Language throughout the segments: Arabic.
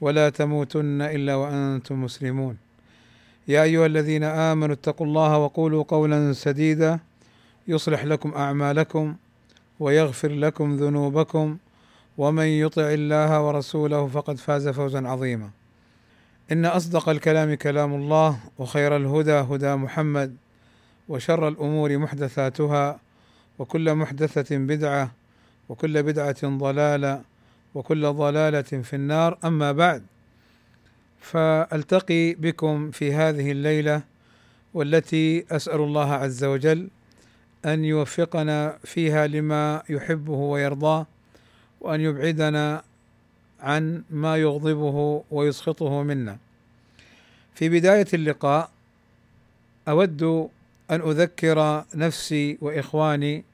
ولا تموتن إلا وأنتم مسلمون. يا أيها الذين آمنوا اتقوا الله وقولوا قولا سديدا يصلح لكم أعمالكم ويغفر لكم ذنوبكم ومن يطع الله ورسوله فقد فاز فوزا عظيما. إن أصدق الكلام كلام الله وخير الهدى هدى محمد وشر الأمور محدثاتها وكل محدثة بدعة وكل بدعة ضلالة وكل ضلالة في النار. أما بعد فألتقي بكم في هذه الليلة والتي أسأل الله عز وجل أن يوفقنا فيها لما يحبه ويرضاه وأن يبعدنا عن ما يغضبه ويسخطه منا. في بداية اللقاء أود أن أذكر نفسي وإخواني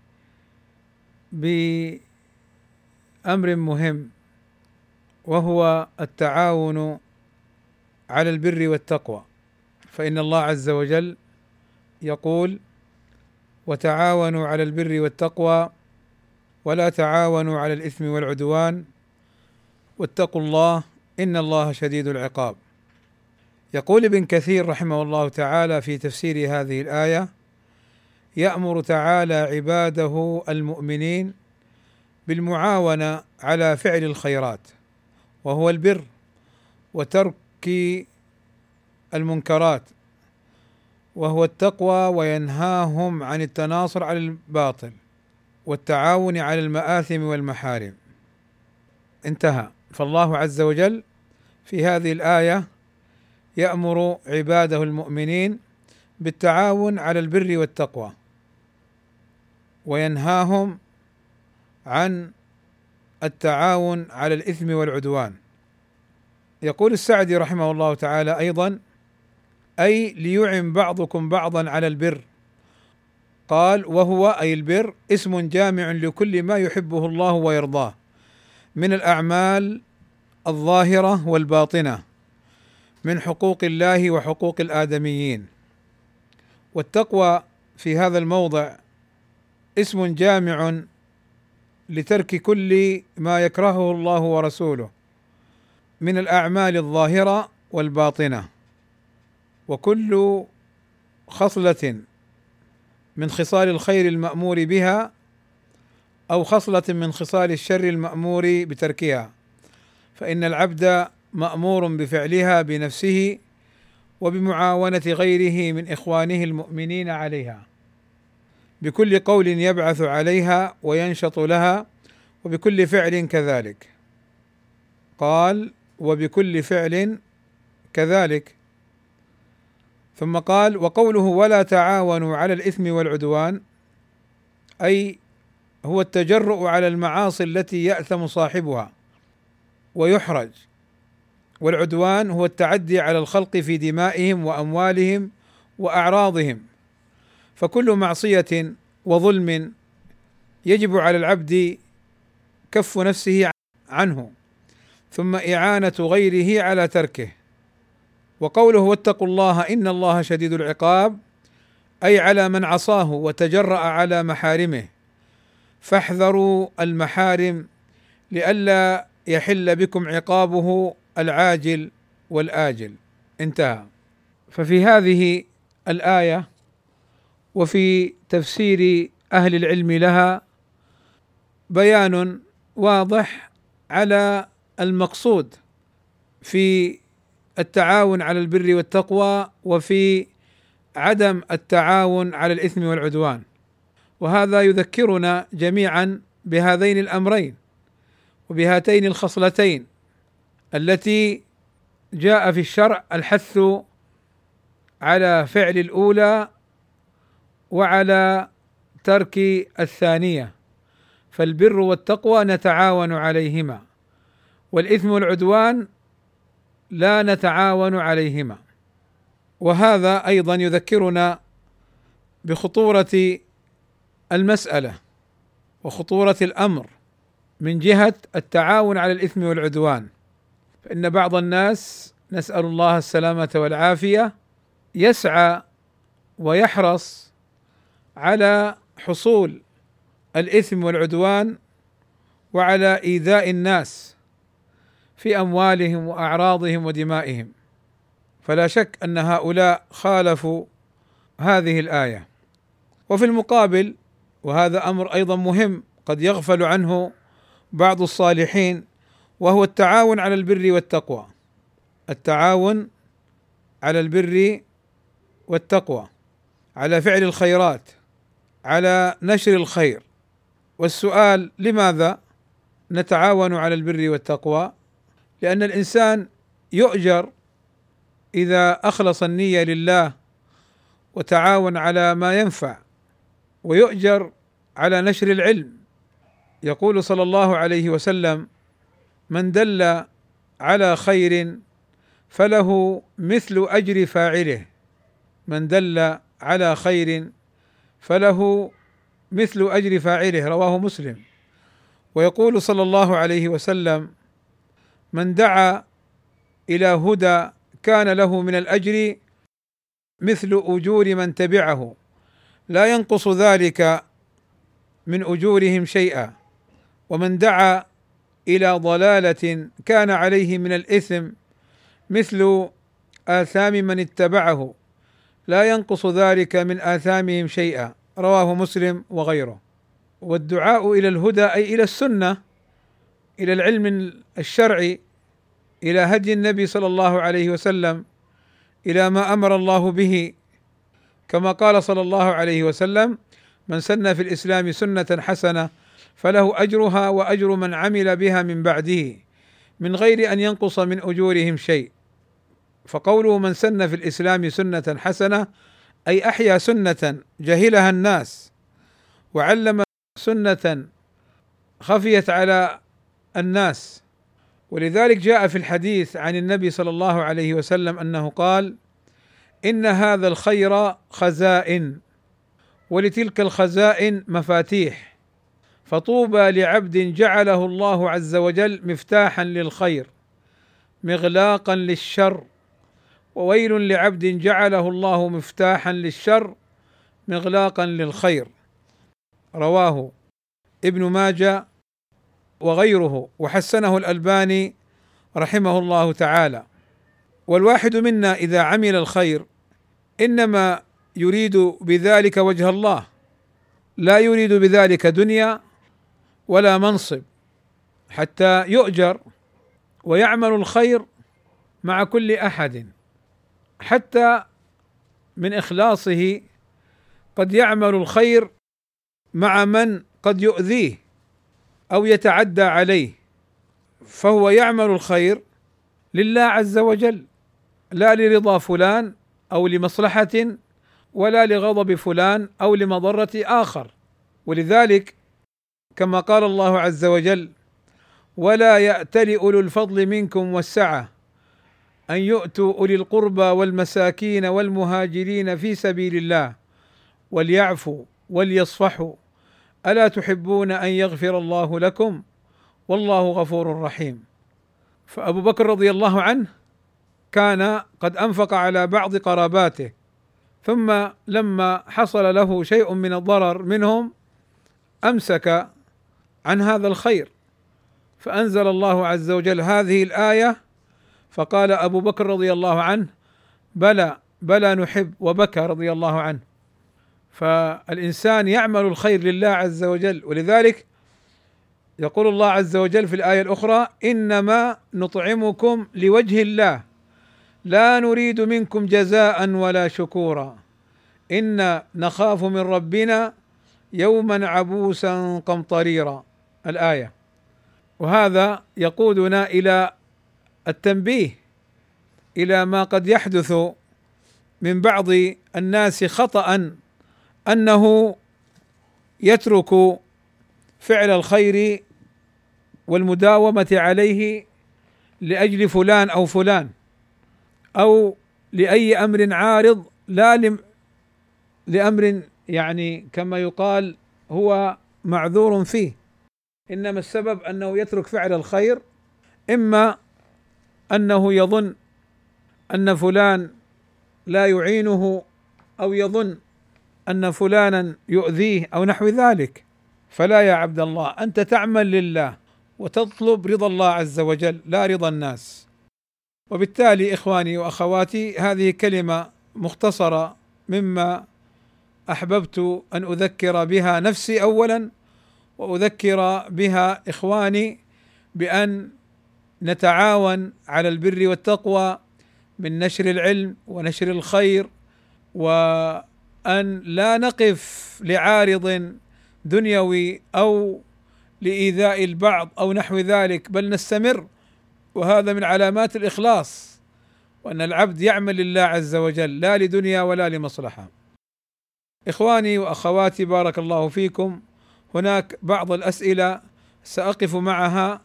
بأمر مهم وهو التعاون على البر والتقوى. فإن الله عز وجل يقول وتعاونوا على البر والتقوى ولا تعاونوا على الإثم والعدوان واتقوا الله إن الله شديد العقاب. يقول ابن كثير رحمه الله تعالى في تفسير هذه الآية يأمر تعالى عباده المؤمنين بالمعاونة على فعل الخيرات. وهو البر وترك المنكرات وهو التقوى وينهاهم عن التناصر على الباطل والتعاون على المآثم والمحارم. انتهى. فالله عز وجل في هذه الآية يأمر عباده المؤمنين بالتعاون على البر والتقوى وينهاهم عن التعاون على الإثم والعدوان. يقول السعدي رحمه الله تعالى أيضا أي ليعن بعضكم بعضا على البر. قال وهو أي البر اسم جامع لكل ما يحبه الله ويرضاه من الأعمال الظاهرة والباطنة من حقوق الله وحقوق الآدميين. والتقوى في هذا الموضع اسم جامع لترك كل ما يكرهه الله ورسوله من الأعمال الظاهرة والباطنة. وكل خصلة من خصال الخير المأمور بها أو خصلة من خصال الشر المأمور بتركها. فإن العبد مأمور بفعلها بنفسه وبمعاونة غيره من إخوانه المؤمنين عليها. بكل قول يبعث عليها وينشط لها وبكل فعل كذلك. قال وبكل فعل كذلك. ثم قال وقوله ولا تعاونوا على الإثم والعدوان أي هو التجرؤ على المعاصي التي يأثم صاحبها ويحرج والعدوان هو التعدي على الخلق في دمائهم وأموالهم وأعراضهم. فكل معصية وظلم يجب على العبد كف نفسه عنه ثم إعانة غيره على تركه. وقوله واتقوا الله إن الله شديد العقاب أي على من عصاه وتجرأ على محارمه. فاحذروا المحارم لئلا يحل بكم عقابه العاجل والآجل. انتهى. ففي هذه الآية وفي تفسير أهل العلم لها بيان واضح على المقصود في التعاون على البر والتقوى وفي عدم التعاون على الإثم والعدوان. وهذا يذكرنا جميعا بهذين الأمرين وبهاتين الخصلتين التي جاء في الشرع الحث على فعل الأولى وعلى ترك الثانية. فالبر والتقوى نتعاون عليهما والإثم والعدوان لا نتعاون عليهما. وهذا أيضا يذكرنا بخطورة المسألة وخطورة الأمر من جهة التعاون على الإثم والعدوان. فإن بعض الناس نسأل الله السلامة والعافية يسعى ويحرص على حصول الإثم والعدوان وعلى إيذاء الناس في أموالهم وأعراضهم ودمائهم. فلا شك أن هؤلاء خالفوا هذه الآية. وفي المقابل وهذا أمر أيضا مهم قد يغفل عنه بعض الصالحين وهو التعاون على البر والتقوى. التعاون على البر والتقوى على فعل الخيرات. على نشر الخير. والسؤال لماذا نتعاون على البر والتقوى؟ لأن الإنسان يؤجر إذا أخلص النية لله وتعاون على ما ينفع ويؤجر على نشر العلم. يقول صلى الله عليه وسلم من دل على خير فله مثل أجر فاعله من دل على خير فله مثل أجر فاعله رواه مسلم. ويقول صلى الله عليه وسلم من دعا إلى هدى كان له من الأجر مثل أجور من تبعه لا ينقص ذلك من أجورهم شيئا. ومن دعا إلى ضلالة كان عليه من الإثم مثل آثام من اتبعه لا ينقص ذلك من آثامهم شيئا. رواه مسلم وغيره. والدعاء إلى الهدى أي إلى السنة إلى العلم الشرعي إلى هدي النبي صلى الله عليه وسلم إلى ما أمر الله به. كما قال صلى الله عليه وسلم من سن في الإسلام سنة حسنة فله أجرها وأجر من عمل بها من بعده من غير أن ينقص من أجورهم شيء. فقوله من سن في الإسلام سنة حسنة أي أحيا سنة جهلها الناس وعلم سنة خفيت على الناس. ولذلك جاء في الحديث عن النبي صلى الله عليه وسلم أنه قال إن هذا الخير خزائن ولتلك الخزائن مفاتيح. فطوبى لعبد جعله الله عز وجل مفتاحا للخير مغلاقا للشر. وويل لعبد جعله الله مفتاحا للشر مغلاقا للخير. رواه ابن ماجه وغيره وحسنه الألباني رحمه الله تعالى. والواحد منا إذا عمل الخير إنما يريد بذلك وجه الله. لا يريد بذلك دنيا ولا منصب حتى يؤجر ويعمل الخير مع كل أحد. حتى من إخلاصه قد يعمل الخير مع من قد يؤذيه أو يتعدى عليه فهو يعمل الخير لله عز وجل لا لرضا فلان أو لمصلحة ولا لغضب فلان أو لمضرة آخر. ولذلك كما قال الله عز وجل ولا يأتل أولو الفضل منكم والسعة أن يؤتوا أولي القربى والمساكين والمهاجرين في سبيل الله وليعفوا وليصفحوا. ألا تحبون أن يغفر الله لكم؟ والله غفور رحيم. فأبو بكر رضي الله عنه كان قد أنفق على بعض قراباته ثم لما حصل له شيء من الضرر منهم أمسك عن هذا الخير. فأنزل الله عز وجل هذه الآية فقال أبو بكر رضي الله عنه بلى بلى نحب وبكى رضي الله عنه. فالإنسان يعمل الخير لله عز وجل ولذلك يقول الله عز وجل في الآية الأخرى إنما نطعمكم لوجه الله لا نريد منكم جزاء ولا شكورا. أنا نخاف من ربنا يوما عبوسا قمطريرا. الآية. وهذا يقودنا إلى التنبيه إلى ما قد يحدث من بعض الناس خطأ أنه يترك فعل الخير والمداومة عليه لأجل فلان أو فلان أو لأي أمر عارض لا لم لأمر يعني كما يقال هو معذور فيه. إنما السبب أنه يترك فعل الخير إما أنه يظن أن فلان لا يعينه أو يظن أن فلانا يؤذيه أو نحو ذلك. فلا يا عبد الله أنت تعمل لله وتطلب رضا الله عز وجل لا رضا الناس. وبالتالي إخواني وأخواتي هذه كلمة مختصرة مما أحببت أن أذكر بها نفسي اولا وأذكر بها إخواني بأن نتعاون على البر والتقوى من نشر العلم ونشر الخير وأن لا نقف لعارض دنيوي أو لإيذاء البعض أو نحو ذلك بل نستمر. وهذا من علامات الإخلاص وأن العبد يعمل لله عز وجل لا لدنيا ولا لمصلحة. إخواني وأخواتي بارك الله فيكم. هناك بعض الأسئلة سأقف معها.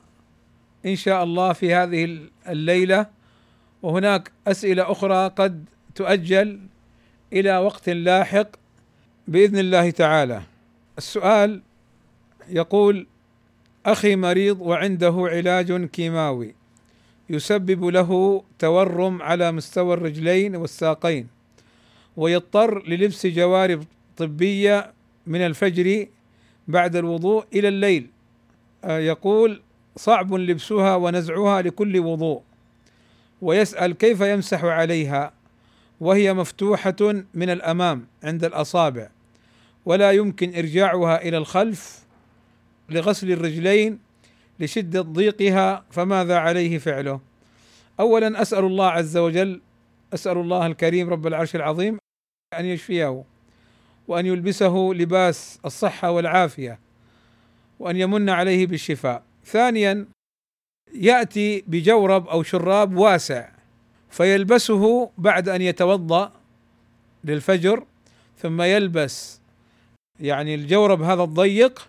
إن شاء الله في هذه الليلة وهناك أسئلة أخرى قد تؤجل إلى وقت لاحق بإذن الله تعالى. السؤال يقول أخي مريض وعنده علاج كيماوي يسبب له تورم على مستوى الرجلين والساقين ويضطر للبس جوارب طبية من الفجر بعد الوضوء إلى الليل آه، يقول صعب لبسها ونزعها لكل وضوء ويسأل كيف يمسح عليها وهي مفتوحة من الأمام عند الأصابع ولا يمكن إرجاعها إلى الخلف لغسل الرجلين لشده ضيقها فماذا عليه فعله؟ اولا أسأل الله عز وجل أسأل الله الكريم رب العرش العظيم أن يشفيه وأن يلبسه لباس الصحة والعافية وأن يمن عليه بالشفاء. ثانيا يأتي بجورب أو شراب واسع فيلبسه بعد أن يتوضأ للفجر ثم يلبس يعني الجورب هذا الضيق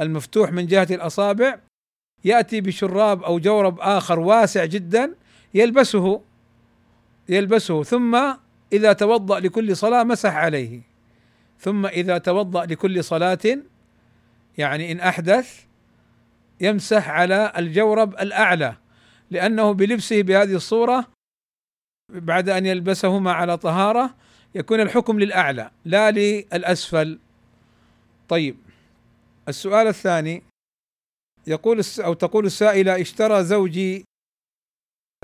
المفتوح من جهة الأصابع يأتي بشراب أو جورب آخر واسع جدا يلبسه يلبسه ثم إذا توضأ لكل صلاة مسح عليه ثم إذا توضأ لكل صلاة يعني إن أحدث يمسح على الجورب الأعلى لأنه بلبسه بهذه الصورة بعد أن يلبسهما على طهارة يكون الحكم للأعلى لا للأسفل. طيب السؤال الثاني يقول أو تقول السائلة اشترى زوجي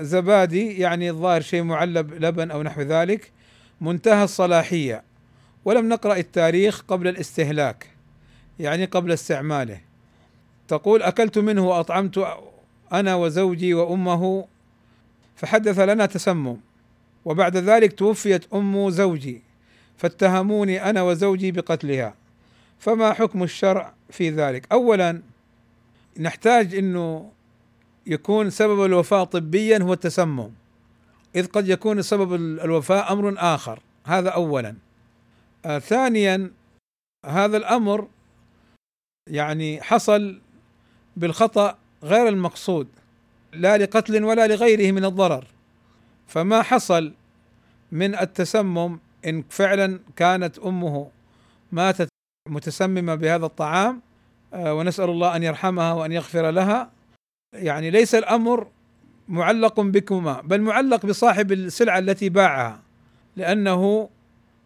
زبادي يعني الظاهر شيء معلب لبن أو نحو ذلك منتهى الصلاحية ولم نقرأ التاريخ قبل الاستهلاك يعني قبل استعماله. تقول أكلت منه وأطعمت أنا وزوجي وأمه فحدث لنا تسمم. وبعد ذلك توفيت أم زوجي فاتهموني أنا وزوجي بقتلها. فما حكم الشرع في ذلك؟ اولا نحتاج إنه يكون سبب الوفاة طبيا هو التسمم. إذ قد يكون سبب الوفاة أمر آخر. هذا اولا. آه ثانيا هذا الأمر يعني حصل بالخطأ غير المقصود لا لقتل ولا لغيره من الضرر. فما حصل من التسمم إن فعلا كانت أمه ماتت متسممة بهذا الطعام آه، ونسأل الله أن يرحمها وأن يغفر لها. يعني ليس الأمر معلق بكما بل معلق بصاحب السلعة التي باعها لأنه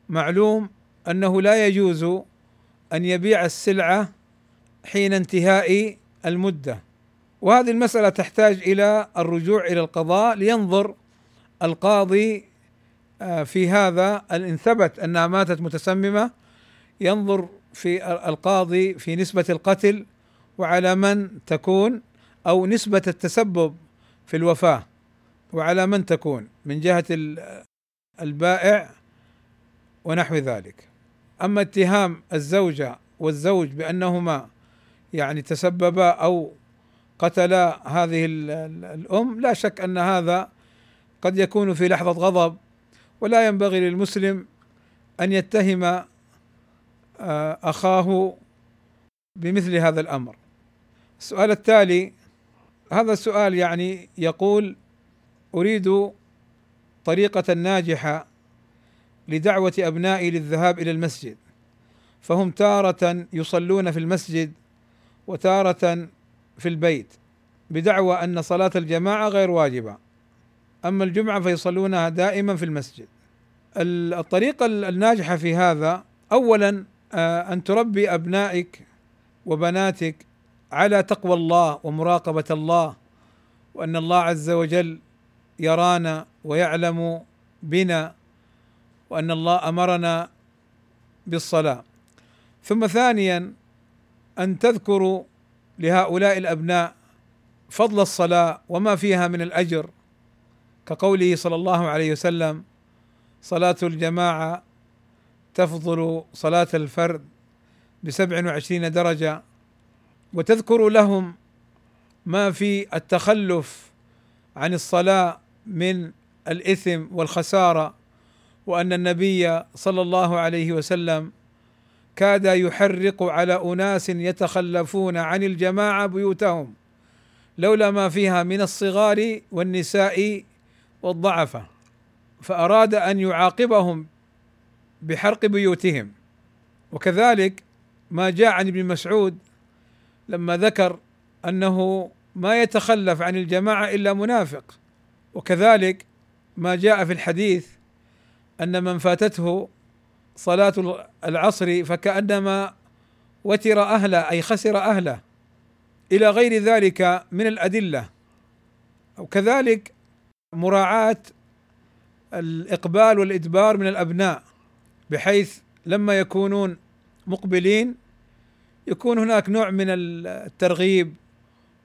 معلوم أنه لا يجوز أن يبيع السلعة حين انتهاء المدة. وهذه المسألة تحتاج إلى الرجوع إلى القضاء لينظر القاضي آه، في هذا. إن ثبت أنها ماتت متسممة ينظر في القاضي في نسبة القتل وعلى من تكون أو نسبة التسبب في الوفاة وعلى من تكون من جهة البائع ونحو ذلك. أما اتهام الزوجة والزوج بأنهما يعني تسببا أو قتلا هذه الأم لا شك أن هذا قد يكون في لحظة غضب ولا ينبغي للمسلم أن يتهم آه، أخاه بمثل هذا الأمر. السؤال التالي هذا السؤال يعني يقول أريد طريقة ناجحة لدعوة أبنائي للذهاب إلى المسجد فهم تارة يصلون في المسجد وتارة في البيت بدعوى أن صلاة الجماعة غير واجبة. أما الجمعة فيصلونها دائما في المسجد. الطريقة الناجحة في هذا اولا آه، أن تربي أبنائك وبناتك على تقوى الله ومراقبة الله وأن الله عز وجل يرانا ويعلم بنا وأن الله أمرنا بالصلاة. ثم ثانيا أن تذكروا لهؤلاء الأبناء فضل الصلاة وما فيها من الأجر كقوله صلى الله عليه وسلم صلاة الجماعة تفضل صلاة الفرد بسبع وعشرين درجة وتذكر لهم ما في التخلف عن الصلاة من الإثم والخسارة وأن النبي صلى الله عليه وسلم كاد يحرق على أناس يتخلفون عن الجماعة بيوتهم لولا ما فيها من الصغار والنساء والضعفه فأراد أن يعاقبهم بحرق بيوتهم. وكذلك ما جاء عن ابن مسعود لما ذكر أنه ما يتخلف عن الجماعة إلا منافق. وكذلك ما جاء في الحديث أن من فاتته صلاة العصر فكأنما وتر أهله أي خسر أهله. إلى غير ذلك من الأدلة. وكذلك مراعاة الإقبال والإدبار من الأبناء بحيث لما يكونون مقبلين يكون هناك نوع من الترغيب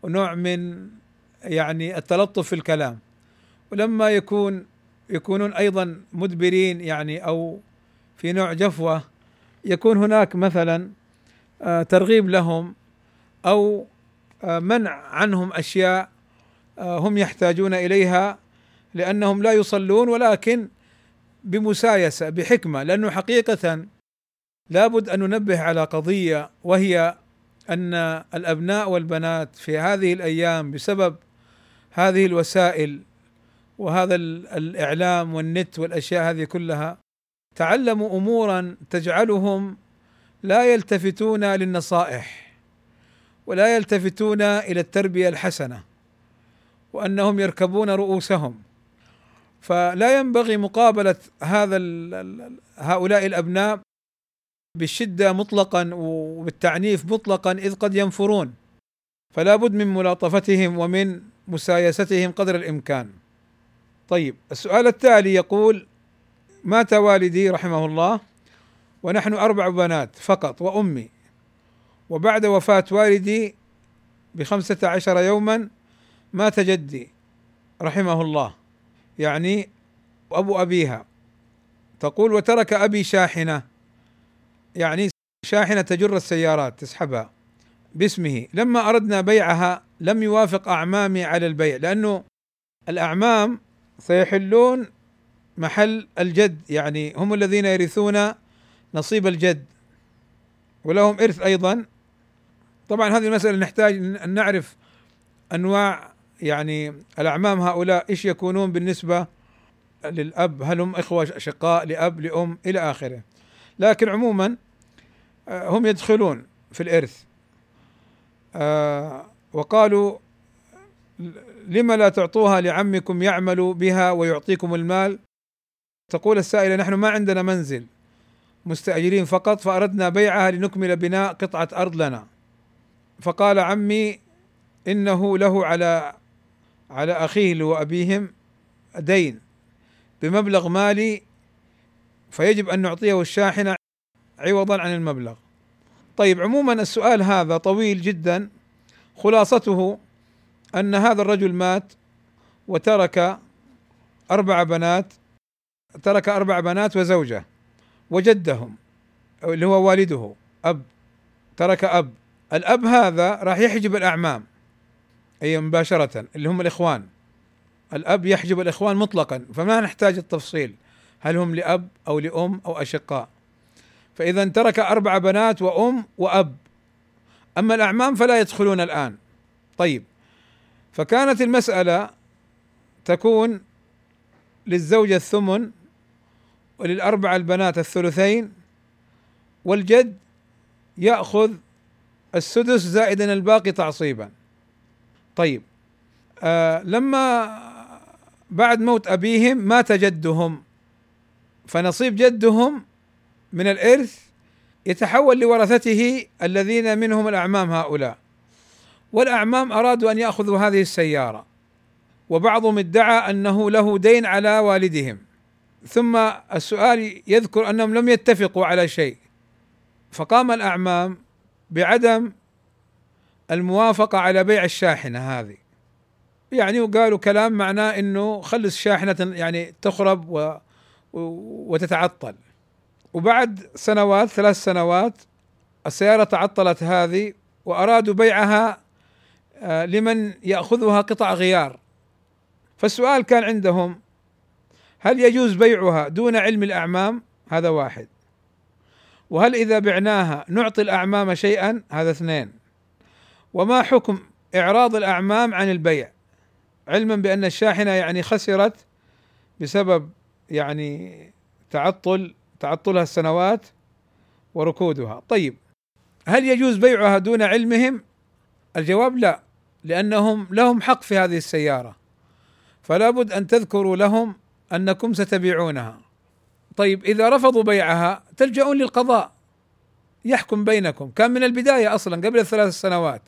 ونوع من يعني التلطف في الكلام. ولما يكون يكونون أيضا مدبرين يعني أو في نوع جفوة يكون هناك مثلا آه، ترغيب لهم أو آه، منع عنهم أشياء آه، هم يحتاجون إليها لأنهم لا يصلون ولكن بمسايسة بحكمة. لأنه حقيقة لابد أن ننبه على قضية وهي أن الأبناء والبنات في هذه الأيام بسبب هذه الوسائل وهذا الإعلام والنت والأشياء هذه كلها تعلموا أمورا تجعلهم لا يلتفتون للنصائح ولا يلتفتون إلى التربية الحسنة وأنهم يركبون رؤوسهم فلا ينبغي مقابلة هذا هؤلاء الأبناء بالشدة مطلقا وبالتعنيف مطلقا إذ قد ينفرون فلا بد من ملاطفتهم ومن مسايستهم قدر الإمكان. طيب السؤال التالي يقول مات والدي رحمه الله ونحن أربع بنات فقط وأمي. وبعد وفاة والدي بخمسة عشر يوما مات جدي رحمه الله يعني أبو أبيها. تقول وترك أبي شاحنة. يعني شاحنة تجر السيارات تسحبها باسمه. لما أردنا بيعها لم يوافق أعمامي على البيع لأنه الأعمام سيحلون محل الجد يعني هم الذين يرثون نصيب الجد ولهم إرث أيضا. طبعا هذه المسألة نحتاج أن نعرف أنواع يعني الأعمام هؤلاء إيش يكونون بالنسبة للأب. هل هم إخوة أشقاء لأب لأم إلى آخره. لكن عموما آه، هم يدخلون في الإرث. آه، وقالوا لما لا تعطوها لعمكم يعمل بها ويعطيكم المال؟ تقول السائلة نحن ما عندنا منزل مستأجرين فقط فأردنا بيعها لنكمل بناء قطعة أرض لنا. فقال عمي إنه له على على أخيه وأبيهم دين بمبلغ مالي فيجب أن نعطيه الشاحنة عوضا عن المبلغ. طيب عموما السؤال هذا طويل جدا. خلاصته أن هذا الرجل مات وترك أربع بنات ترك أربع بنات وزوجة وجدهم اللي هو والده أب ترك أب. الأب هذا راح يحجب الأعمام أي مباشرة اللي هم الإخوان. الأب يحجب الإخوان مطلقا فما نحتاج التفصيل. هل هم لأب أو لأم أو أشقاء؟ فإذا ترك أربع بنات وأم وأب. أما الأعمام فلا يدخلون الآن. طيب فكانت المسألة تكون للزوجة الثمن وللأربعة البنات الثلثين والجد يأخذ السدس زائدا الباقي تعصيبا. طيب آه لما بعد موت أبيهم مات جدهم فنصيب جدهم من الإرث يتحول لورثته الذين منهم الأعمام هؤلاء. والأعمام أرادوا أن يأخذوا هذه السيارة. وبعضهم ادعى أنه له دين على والدهم. ثم السؤال يذكر أنهم لم يتفقوا على شيء. فقام الأعمام بعدم الموافقة على بيع الشاحنة هذه. يعني وقالوا كلام معناه إنه خلص شاحنة يعني تخرب و وتتعطل. وبعد سنوات ثلاث سنوات السيارة تعطلت هذه وأرادوا بيعها آه، لمن يأخذها قطع غيار. فالسؤال كان عندهم هل يجوز بيعها دون علم الأعمام؟ هذا واحد. وهل إذا بعناها نعطي الأعمام شيئا؟ هذا اثنين. وما حكم إعراض الأعمام عن البيع؟ علما بأن الشاحنة يعني خسرت بسبب يعني تعطل تعطلها السنوات وركودها. طيب هل يجوز بيعها دون علمهم؟ الجواب لا لأنهم لهم حق في هذه السيارة. فلا بد أن تذكروا لهم أنكم ستبيعونها. طيب إذا رفضوا بيعها تلجؤون للقضاء. يحكم بينكم. كان من البداية أصلا قبل الثلاث سنوات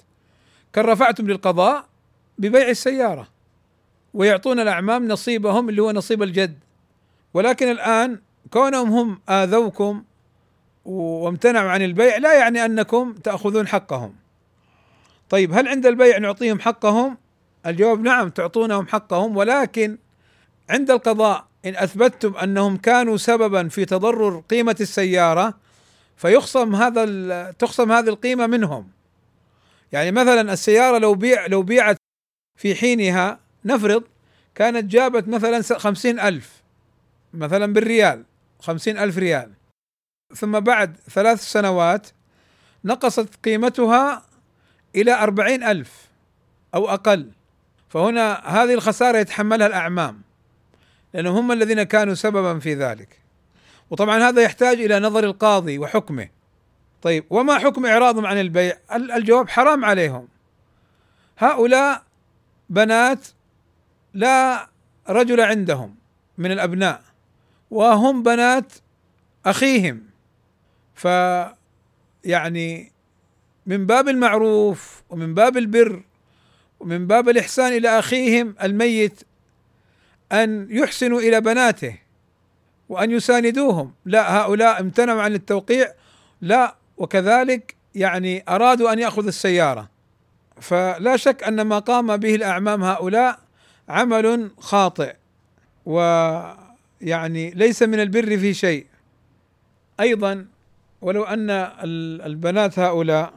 كان رفعتم للقضاء ببيع السيارة ويعطون الأعمام نصيبهم اللي هو نصيب الجد. ولكن الآن كونهم هم آذوكم وامتنعوا عن البيع لا يعني أنكم تأخذون حقهم. طيب هل عند البيع نعطيهم حقهم؟ الجواب نعم تعطونهم حقهم ولكن عند القضاء إن أثبتتم أنهم كانوا سببا في تضرر قيمة السيارة فيخصم هذا تخصم هذه القيمة منهم. يعني مثلا السيارة لو بيع لو بيعت في حينها نفرض كانت جابت مثلا خمسين ألف مثلا بالريال خمسين ألف ريال. ثم بعد ثلاث سنوات نقصت قيمتها إلى أربعين ألف أو أقل. فهنا هذه الخسارة يتحملها الأعمام لأنهم هم الذين كانوا سببا في ذلك. وطبعا هذا يحتاج إلى نظر القاضي وحكمه. طيب وما حكم إعراضهم عن البيع؟ الجواب حرام عليهم. هؤلاء بنات لا رجل عندهم من الأبناء وهم بنات أخيهم. ف يعني من باب المعروف ومن باب البر ومن باب الإحسان إلى أخيهم الميت أن يحسنوا إلى بناته وأن يساندوهم. لا هؤلاء امتنعوا عن التوقيع. لا وكذلك يعني أرادوا أن يأخذوا السيارة. فلا شك أن ما قام به الأعمام هؤلاء عمل خاطئ ويعني ليس من البر في شيء. أيضا ولو أن البنات هؤلاء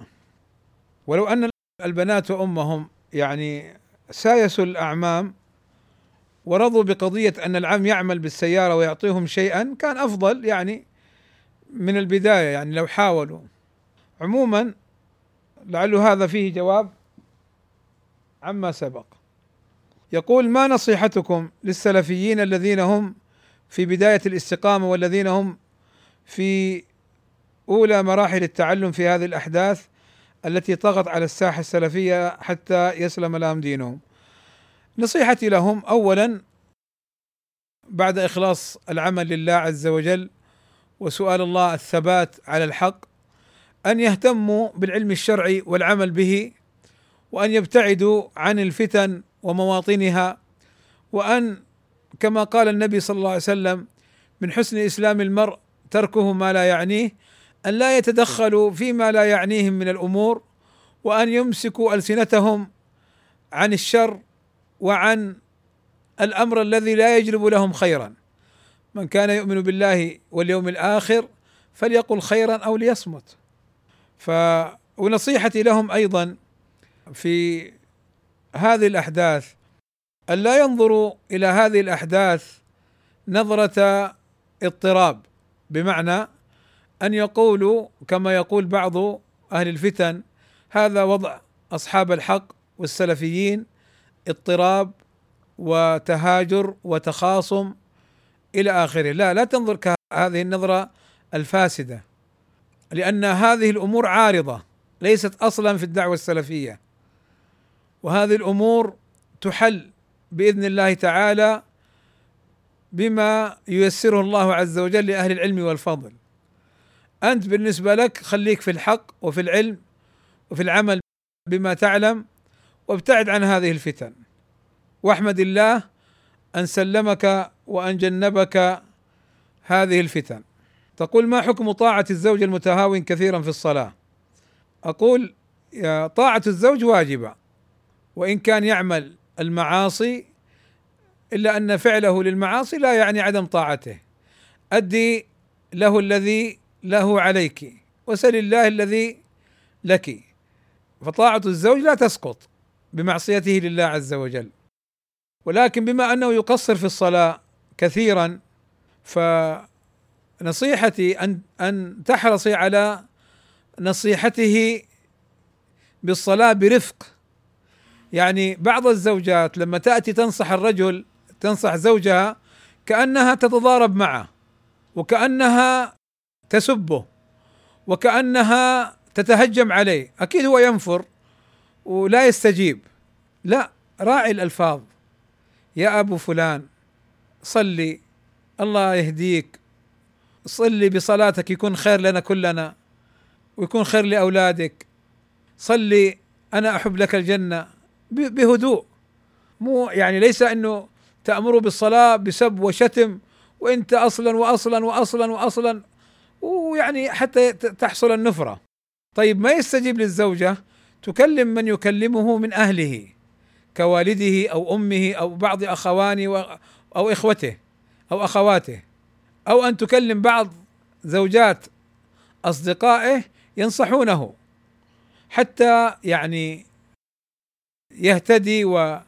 ولو أن البنات وأمهم يعني سايسوا الأعمام ورضوا بقضية أن العم يعمل بالسيارة ويعطيهم شيئا كان أفضل يعني من البداية يعني لو حاولوا. عموما لعل هذا فيه جواب عما سبق. يقول ما نصيحتكم للسلفيين الذين هم في بداية الاستقامة والذين هم في أولى مراحل التعلم في هذه الأحداث التي طغت على الساحة السلفية حتى يسلم لهم دينهم. نصيحتي لهم اولا بعد إخلاص العمل لله عز وجل وسؤال الله الثبات على الحق أن يهتموا بالعلم الشرعي والعمل به وأن يبتعدوا عن الفتن ومواطنها وأن كما قال النبي صلى الله عليه وسلم من حسن إسلام المرء تركه ما لا يعنيه أن لا يتدخلوا فيما لا يعنيهم من الأمور وأن يمسكوا ألسنتهم عن الشر وعن الأمر الذي لا يجلب لهم خيرا. من كان يؤمن بالله واليوم الآخر فليقل خيرا أو ليصمت. ف ونصيحتي لهم أيضا في هذه الأحداث أن لا ينظروا إلى هذه الأحداث نظرة اضطراب. بمعنى أن يقولوا كما يقول بعض أهل الفتن هذا وضع أصحاب الحق والسلفيين اضطراب وتهاجر وتخاصم إلى آخره، لا لا تنظر كهذه النظرة الفاسدة لأن هذه الأمور عارضة ليست أصلا في الدعوة السلفية. وهذه الأمور تحل بإذن الله تعالى بما ييسره الله عز وجل لأهل العلم والفضل. أنت بالنسبة لك خليك في الحق وفي العلم وفي العمل بما تعلم وابتعد عن هذه الفتن. واحمد الله أن سلمك وأن جنبك هذه الفتن. تقول ما حكم طاعة الزوج المتهاون كثيرا في الصلاة؟ أقول طاعة الزوج واجبة وإن كان يعمل المعاصي إلا أن فعله للمعاصي لا يعني عدم طاعته. أدي له الذي له عليك. وسل الله الذي لك. فطاعة الزوج لا تسقط بمعصيته لله عز وجل. ولكن بما أنه يقصر في الصلاة كثيرا فنصيحتي أن أن تحرصي على نصيحته بالصلاة برفق. يعني بعض الزوجات لما تأتي تنصح الرجل تنصح زوجها كأنها تتضارب معه وكأنها تسبه وكأنها تتهجم عليه. أكيد هو ينفر ولا يستجيب. لا راعي الألفاظ. يا أبو فلان صلي. الله يهديك. صلي بصلاتك يكون خير لنا كلنا ويكون خير لأولادك. صلي أنا أحب لك الجنة. بهدوء. مو يعني ليس أنه تأمره بالصلاة بسب وشتم وأنت أصلا واصلا واصلا واصلا. ويعني حتى تحصل النفرة. طيب ما يستجيب للزوجة؟ تكلم من يكلمه من أهله كوالده أو أمه أو بعض اخوانه أو إخوته أو أخواته. أو أن تكلم بعض زوجات أصدقائه ينصحونه. حتى يعني يهتدي و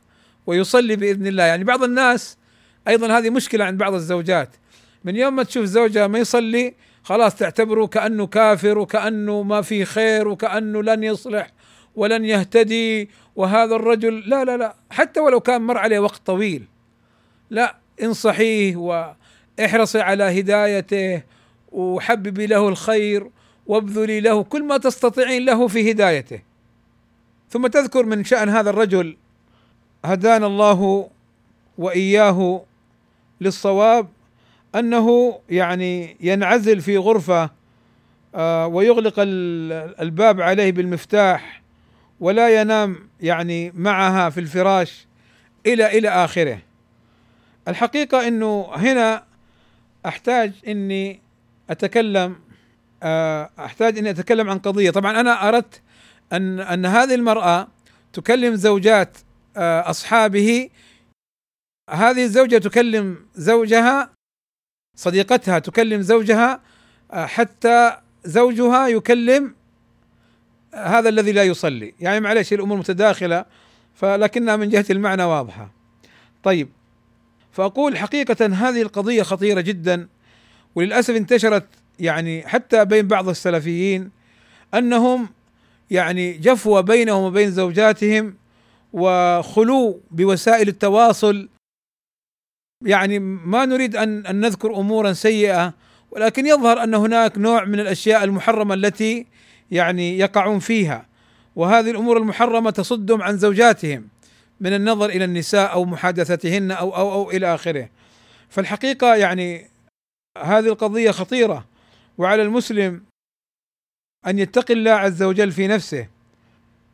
ويصلي بإذن الله. يعني بعض الناس أيضا هذه مشكلة عند بعض الزوجات. من يوم ما تشوف زوجها ما يصلي خلاص تعتبره كأنه كافر وكأنه ما في خير وكأنه لن يصلح ولن يهتدي وهذا الرجل لا لا لا حتى ولو كان مر عليه وقت طويل. لا انصحيه وإحرصي على هدايته وحببي له الخير وابذلي له كل ما تستطيعين له في هدايته. ثم تذكر من شأن هذا الرجل هدانا الله وإياه للصواب أنه يعني ينعزل في غرفة آه، ويغلق الباب عليه بالمفتاح ولا ينام يعني معها في الفراش إلى إلى آخره. الحقيقة إنه هنا أحتاج إني أتكلم آه، أحتاج إني أتكلم عن قضية، طبعا أنا أردت أن أن هذه المرأة تكلم زوجات آه، أصحابه هذه الزوجة تكلم زوجها صديقتها تكلم زوجها آه، حتى زوجها يكلم هذا الذي لا يصلي. يعني معلش الأمور متداخلة فلكنها من جهة المعنى واضحة. طيب فأقول حقيقة هذه القضية خطيرة جدا وللأسف انتشرت يعني حتى بين بعض السلفيين أنهم يعني جفوه بينهم وبين زوجاتهم وخلو بوسائل التواصل يعني ما نريد أن أن نذكر أمورا سيئة ولكن يظهر أن هناك نوع من الأشياء المحرمة التي يعني يقعون فيها. وهذه الأمور المحرمة تصدهم عن زوجاتهم من النظر إلى النساء أو محادثتهن أو أو أو إلى آخره. فالحقيقة يعني هذه القضية خطيرة وعلى المسلم أن يتقي الله عز وجل في نفسه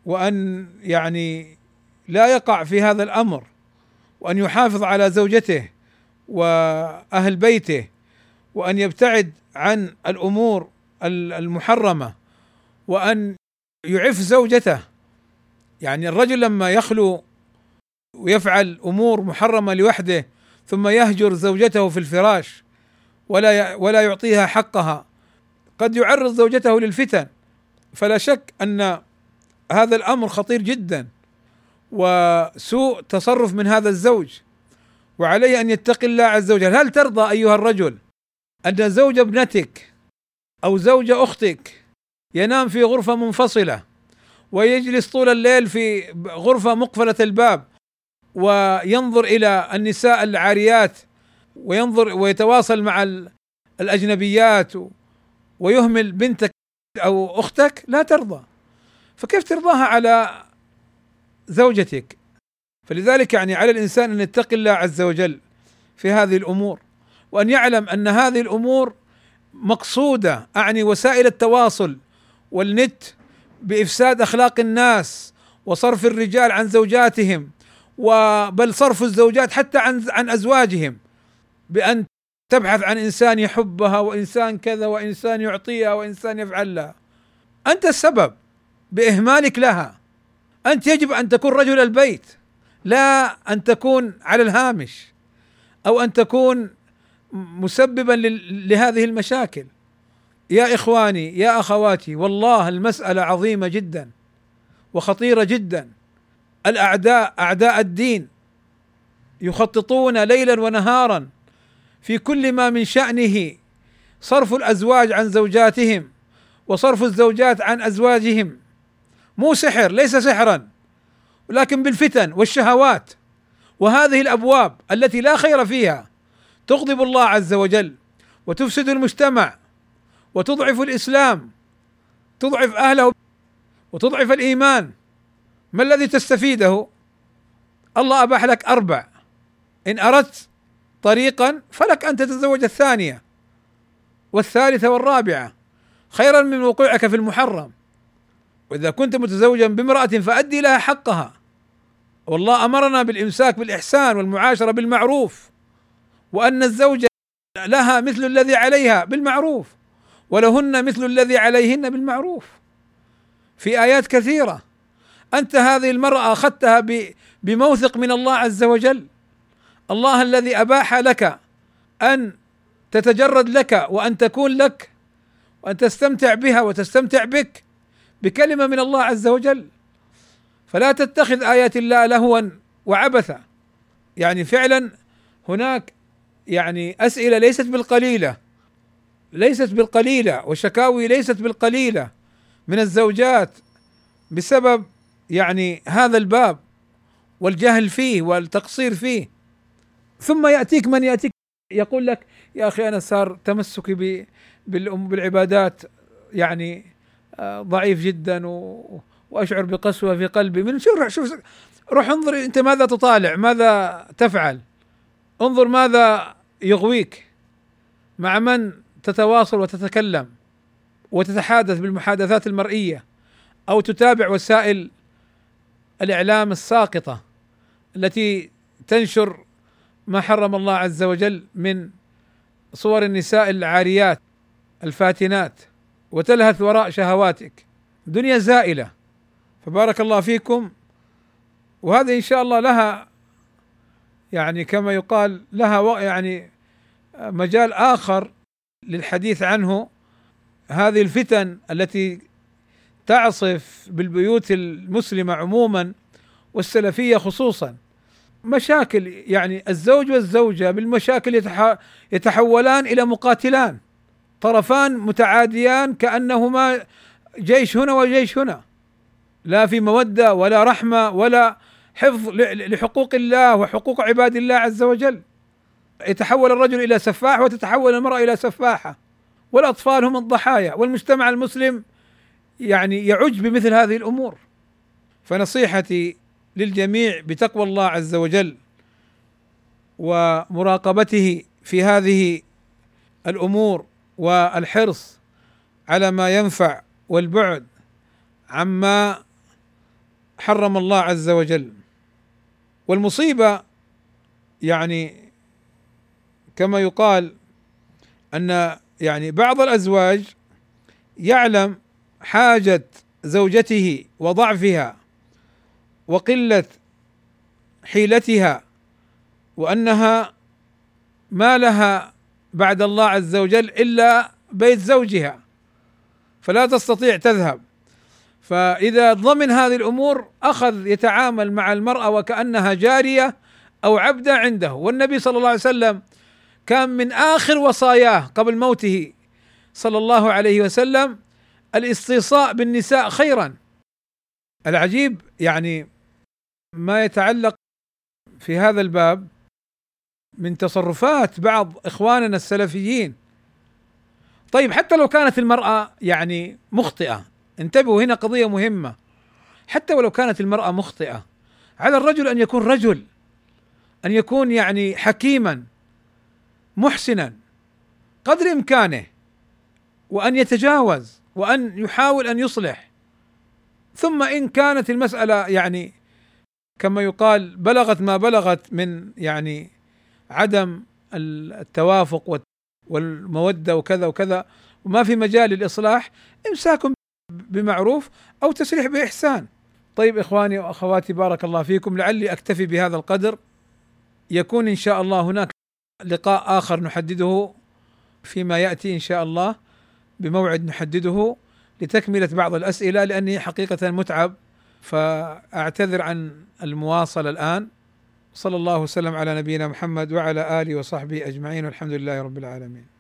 وأن يعني لا يقع في هذا الأمر وأن يحافظ على زوجته. وأهل بيته وأن يبتعد عن الأمور المحرمة وأن يعف زوجته. يعني الرجل لما يخلو ويفعل أمور محرمة لوحده ثم يهجر زوجته في الفراش ولا ولا يعطيها حقها قد يعرض زوجته للفتن. فلا شك أن هذا الأمر خطير جدا وسوء تصرف من هذا الزوج. وعليه أن يتقي الله عز وجل. هل ترضى أيها الرجل أن زوج ابنتك أو زوج أختك ينام في غرفة منفصلة ويجلس طول الليل في غرفة مقفلة الباب وينظر إلى النساء العاريات وينظر ويتواصل مع الأجنبيات ويهمل بنتك أو أختك؟ لا ترضى. فكيف ترضاها على زوجتك؟ فلذلك يعني على الإنسان أن يتقي الله عز وجل في هذه الأمور وأن يعلم أن هذه الأمور مقصودة أعني وسائل التواصل والنت بإفساد أخلاق الناس وصرف الرجال عن زوجاتهم وبل صرف الزوجات حتى عن عن أزواجهم بأن تبحث عن إنسان يحبها وإنسان كذا وإنسان يعطيها وإنسان يفعل لها. أنت السبب بإهمالك لها. أنت يجب أن تكون رجل البيت. لا أن تكون على الهامش أو أن تكون مسببا لهذه المشاكل. يا إخواني يا أخواتي والله المسألة عظيمة جدا وخطيرة جدا. الأعداء أعداء الدين يخططون ليلا ونهارا في كل ما من شأنه. صرف الأزواج عن زوجاتهم وصرف الزوجات عن أزواجهم. مو سحر ليس سحرا. ولكن بالفتن والشهوات وهذه الأبواب التي لا خير فيها تغضب الله عز وجل وتفسد المجتمع وتضعف الإسلام تضعف أهله وتضعف الإيمان. ما الذي تستفيده؟ الله أباح لك أربع. إن أردت طريقا فلك أن تتزوج الثانية والثالثة والرابعة. خيرا من وقوعك في المحرم. وإذا كنت متزوجا بامرأة فأدي لها حقها. والله أمرنا بالإمساك بالإحسان والمعاشرة بالمعروف وأن الزوجة لها مثل الذي عليها بالمعروف ولهن مثل الذي عليهن بالمعروف. في آيات كثيرة أنت هذه المرأة أخذتها بموثق من الله عز وجل. الله الذي أباح لك أن تتجرد لك وأن تكون لك وأن تستمتع بها وتستمتع بك بكلمة من الله عز وجل. فلا تتخذ آيات الله لهوا وعبثا. يعني فعلا هناك يعني أسئلة ليست بالقليلة ليست بالقليلة وشكاوي ليست بالقليلة من الزوجات بسبب يعني هذا الباب والجهل فيه والتقصير فيه. ثم يأتيك من يأتيك يقول لك يا أخي أنا صار تمسكي بالعبادات يعني آه، ضعيف جدا وأشعر بقسوة في قلبي. من شوف شوف روح انظر أنت ماذا تطالع ماذا تفعل. انظر ماذا يغويك مع من تتواصل وتتكلم وتتحادث بالمحادثات المرئية أو تتابع وسائل الإعلام الساقطة التي تنشر ما حرم الله عز وجل من صور النساء العاريات الفاتنات وتلهث وراء شهواتك. دنيا زائلة. فبارك الله فيكم. وهذه إن شاء الله لها يعني كما يقال لها يعني مجال آخر للحديث عنه. هذه الفتن التي تعصف بالبيوت المسلمة عموما والسلفية خصوصا. مشاكل يعني الزوج والزوجة بالمشاكل يتحولان إلى مقاتلان. طرفان متعاديان كأنهما جيش هنا وجيش هنا. لا في مودة ولا رحمة ولا حفظ لحقوق الله وحقوق عباد الله عز وجل. يتحول الرجل إلى سفاح وتتحول المرأة إلى سفاحة. والأطفال هم الضحايا والمجتمع المسلم يعني يعج بمثل هذه الأمور. فنصيحتي للجميع بتقوى الله عز وجل ومراقبته في هذه الأمور والحرص على ما ينفع والبعد عما حرم الله عز وجل. والمصيبة يعني كما يقال أن يعني بعض الأزواج يعلم حاجة زوجته وضعفها وقلة حيلتها وأنها ما لها بعد الله عز وجل إلا بيت زوجها. فلا تستطيع تذهب. فإذا ضمن هذه الأمور أخذ يتعامل مع المرأة وكأنها جارية أو عبدة عنده. والنبي صلى الله عليه وسلم كان من آخر وصاياه قبل موته صلى الله عليه وسلم الاستيصاء بالنساء خيرا. العجيب يعني ما يتعلق في هذا الباب من تصرفات بعض إخواننا السلفيين. طيب حتى لو كانت المرأة يعني مخطئة انتبهوا هنا قضية مهمة. حتى ولو كانت المرأة مخطئة على الرجل أن يكون رجل أن يكون يعني حكيما محسنا قدر إمكانه وأن يتجاوز وأن يحاول أن يصلح. ثم إن كانت المسألة يعني كما يقال بلغت ما بلغت من يعني عدم التوافق والمودة وكذا وكذا وما في مجال للإصلاح امساك بمعروف أو تسريح بإحسان. طيب إخواني وأخواتي بارك الله فيكم. لعلي أكتفي بهذا القدر. يكون إن شاء الله هناك لقاء آخر نحدده فيما يأتي إن شاء الله بموعد نحدده لتكملة بعض الأسئلة لأني حقيقة متعب فأعتذر عن المواصلة الآن. صلى الله وسلم على نبينا محمد وعلى آله وصحبه أجمعين والحمد لله رب العالمين.